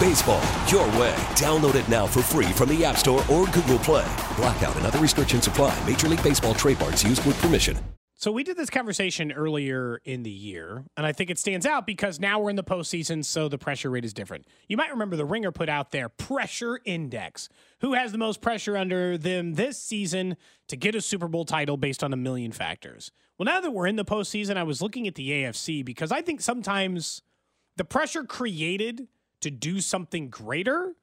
Baseball, your way. Download it now for free from the App Store or Google Play. Blackout and other restrictions apply. Major League Baseball trademarks used with permission. So we did this conversation earlier in the year, and I think it stands out because now we're in the postseason, so the pressure rate is different. You might remember the Ringer put out their pressure index. Who has the most pressure under them this season to get a Super Bowl title based on a million factors? Well, now that we're in the postseason, I was looking at the AFC because I think sometimes the pressure created to do something greater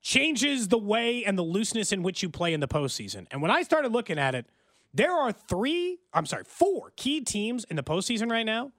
changes the way and the looseness in which you play in the postseason. And when I started looking at it, there are three, I'm sorry, four key teams in the postseason right now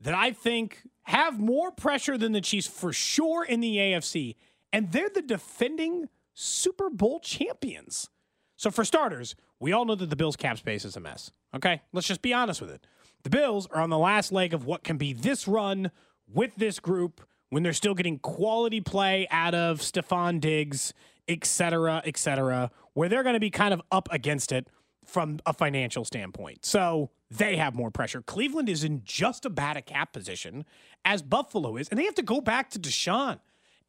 that I think have more pressure than the Chiefs for sure in the AFC. And they're the defending Super Bowl champions. So, for starters, we all know that the Bills' cap space is a mess. Okay? Let's just be honest with it. The Bills are on the last leg of what can be this run with this group when they're still getting quality play out of Stefon Diggs, et cetera, et cetera, where they're going to be kind of up against it from a financial standpoint. So they have more pressure. Cleveland is in just bad a cap position as Buffalo is, and they have to go back to Deshaun.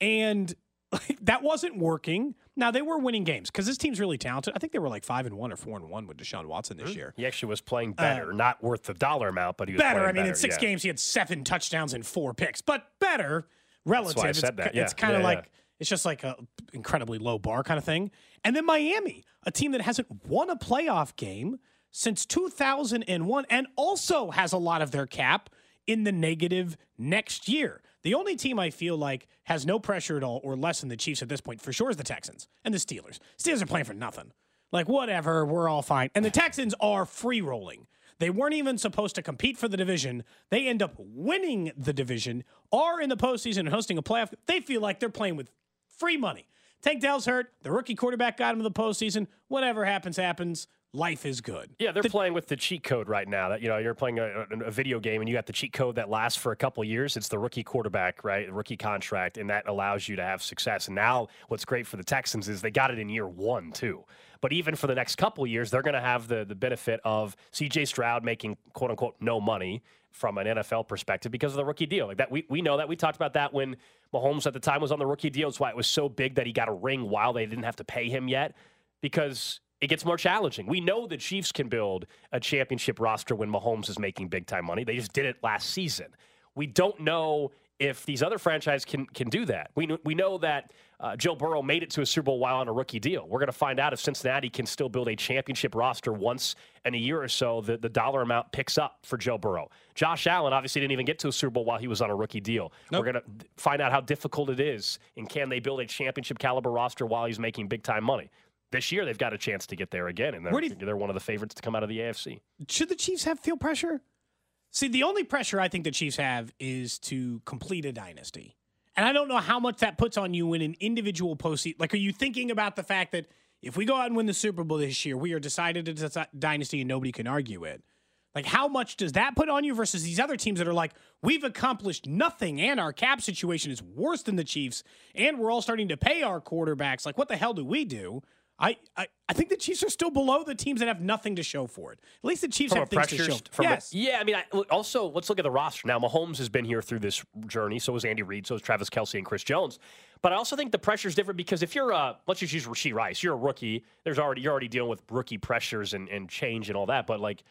And like, that wasn't working. Now they were winning games because this team's really talented. I think they were like five and one or four and one with Deshaun Watson this year. He actually was playing better, uh, not worth the dollar amount, but he was better. I mean, better, in six yeah. games, he had seven touchdowns and four picks, but better relative. That's why I said it's, that. Yeah. it's kind of Yeah, like it's just like a incredibly low bar kind of thing. And then Miami, a team that hasn't won a playoff game since 2001 and also has a lot of their cap in the negative next year. The only team I feel like has no pressure at all or less than the Chiefs at this point for sure is the Texans and the Steelers. Steelers are playing for nothing. Like whatever, we're all fine. And the Texans are free rolling. They weren't even supposed to compete for the division. They end up winning the division, are in the postseason and hosting a playoff. They feel like they're playing with free money. Tank Dell's hurt. The rookie quarterback got him to the postseason. Whatever happens, happens. Life is good. Yeah, they're playing with the cheat code right now. That you know, you're playing a, a video game and you got the cheat code that lasts for a couple years. It's the rookie quarterback, right? The rookie contract, and that allows you to have success. And now, what's great for the Texans is they got it in year one too. But even for the next couple years, they're going to have the the benefit of C.J. Stroud making quote unquote no money from an NFL perspective because of the rookie deal. Like that, we we know that we talked about that when Mahomes at the time was on the rookie deal. That's why it was so big that he got a ring while they didn't have to pay him yet because it gets more challenging. We know the Chiefs can build a championship roster when Mahomes is making big time money. They just did it last season. We don't know if these other franchises can can do that. We we know that uh, Joe Burrow made it to a Super Bowl while on a rookie deal. We're going to find out if Cincinnati can still build a championship roster once in a year or so. The the dollar amount picks up for Joe Burrow. Josh Allen obviously didn't even get to a Super Bowl while he was on a rookie deal. We're going to find out how difficult it is and can they build a championship caliber roster while he's making big time money. This year, they've got a chance to get there again, and they're, you- they're one of the favorites to come out of the AFC. Should the Chiefs have feel pressure? See, the only pressure I think the Chiefs have is to complete a dynasty. And I don't know how much that puts on you in an individual postseason. Like, are you thinking about the fact that if we go out and win the Super Bowl this year, we are decided it's a dynasty and nobody can argue it? Like, how much does that put on you versus these other teams that are like, we've accomplished nothing and our cap situation is worse than the Chiefs and we're all starting to pay our quarterbacks? Like, what the hell do we do? I, I, I think the Chiefs are still below the teams that have nothing to show for it. At least the Chiefs From have things to pressure, show. from a- yes. yeah. I mean, I, also let's look at the roster now. Mahomes has been here through this journey. So has Andy Reid. So has Travis Kelce and Chris Jones. But I also think the pressure is different because if you're a let's just use Rashee Rice, you're a rookie. There's already you're already dealing with rookie pressures and, and change and all that. But like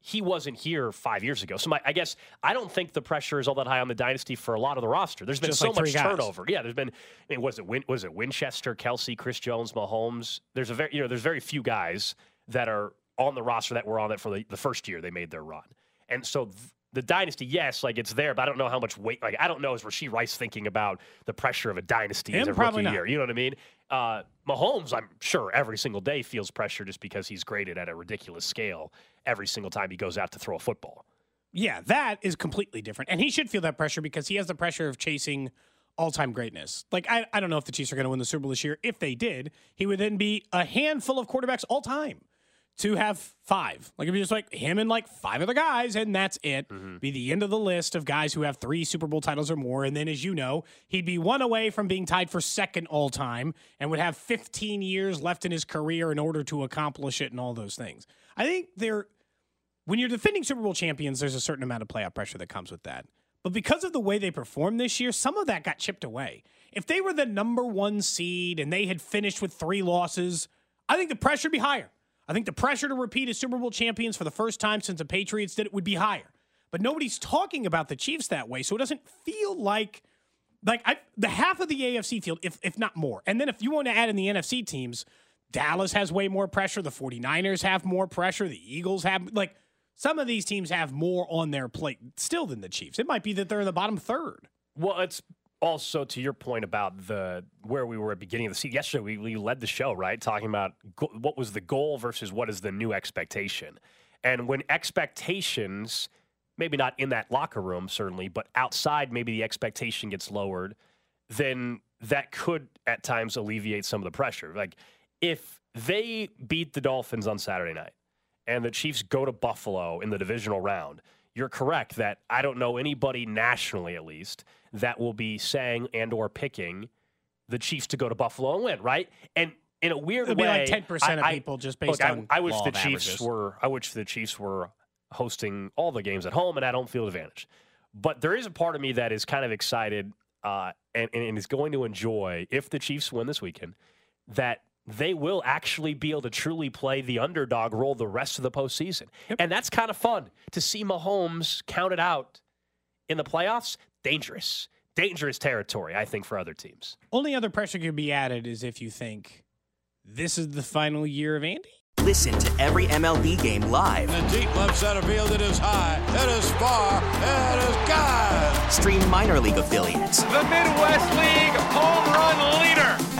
he wasn't here five years ago. So my, I guess I don't think the pressure is all that high on the dynasty for a lot of the roster. There's been Just so like much turnover. Yeah, there's been. I mean, was it Win, was it Winchester, Kelce, Chris Jones, Mahomes? There's a very you know there's very few guys that are on the roster that were on it for the, the first year they made their run. And so th- the dynasty, yes, like it's there, but I don't know how much weight. Like I don't know is Rashee Rice thinking about the pressure of a dynasty as a rookie not. year. You know what I mean? Uh, Mahomes, I'm sure every single day feels pressure just because he's graded at a ridiculous scale every single time he goes out to throw a football. Yeah, that is completely different. And he should feel that pressure because he has the pressure of chasing all time greatness. Like, I, I don't know if the Chiefs are going to win the Super Bowl this year. If they did, he would then be a handful of quarterbacks all time to have five. Like, it'd be just like him and like five other guys, and that's it. Mm-hmm. Be the end of the list of guys who have three Super Bowl titles or more. And then, as you know, he'd be one away from being tied for second all time and would have 15 years left in his career in order to accomplish it and all those things. I think they're, when you're defending Super Bowl champions, there's a certain amount of playoff pressure that comes with that. But because of the way they performed this year, some of that got chipped away. If they were the number one seed and they had finished with three losses, I think the pressure would be higher. I think the pressure to repeat as Super Bowl champions for the first time since the Patriots did it would be higher. But nobody's talking about the Chiefs that way, so it doesn't feel like like I, the half of the AFC field, if if not more. And then if you want to add in the NFC teams, Dallas has way more pressure, the 49ers have more pressure, the Eagles have like some of these teams have more on their plate still than the Chiefs. It might be that they're in the bottom third. Well, it's also to your point about the where we were at the beginning of the season. Yesterday, we, we led the show, right? Talking about go, what was the goal versus what is the new expectation. And when expectations, maybe not in that locker room, certainly, but outside, maybe the expectation gets lowered, then that could at times alleviate some of the pressure. Like if they beat the Dolphins on Saturday night and the Chiefs go to Buffalo in the divisional round, you're correct that I don't know anybody nationally at least that will be saying and or picking the Chiefs to go to Buffalo and win, right? And in a weird It'll way, be like ten percent of I- I- people just based look, on. I, I wish the Chiefs averages. were. I wish the Chiefs were hosting all the games at home and at home field advantage. But there is a part of me that is kind of excited uh, and, and is going to enjoy if the Chiefs win this weekend that they will actually be able to truly play the underdog role the rest of the postseason. And that's kind of fun to see Mahomes counted out in the playoffs. Dangerous, dangerous territory, I think, for other teams. Only other pressure could be added is if you think this is the final year of Andy. Listen to every MLB game live. In the deep left center field, it is high, it is far, it is God. Stream minor league affiliates The Midwest League home run leader.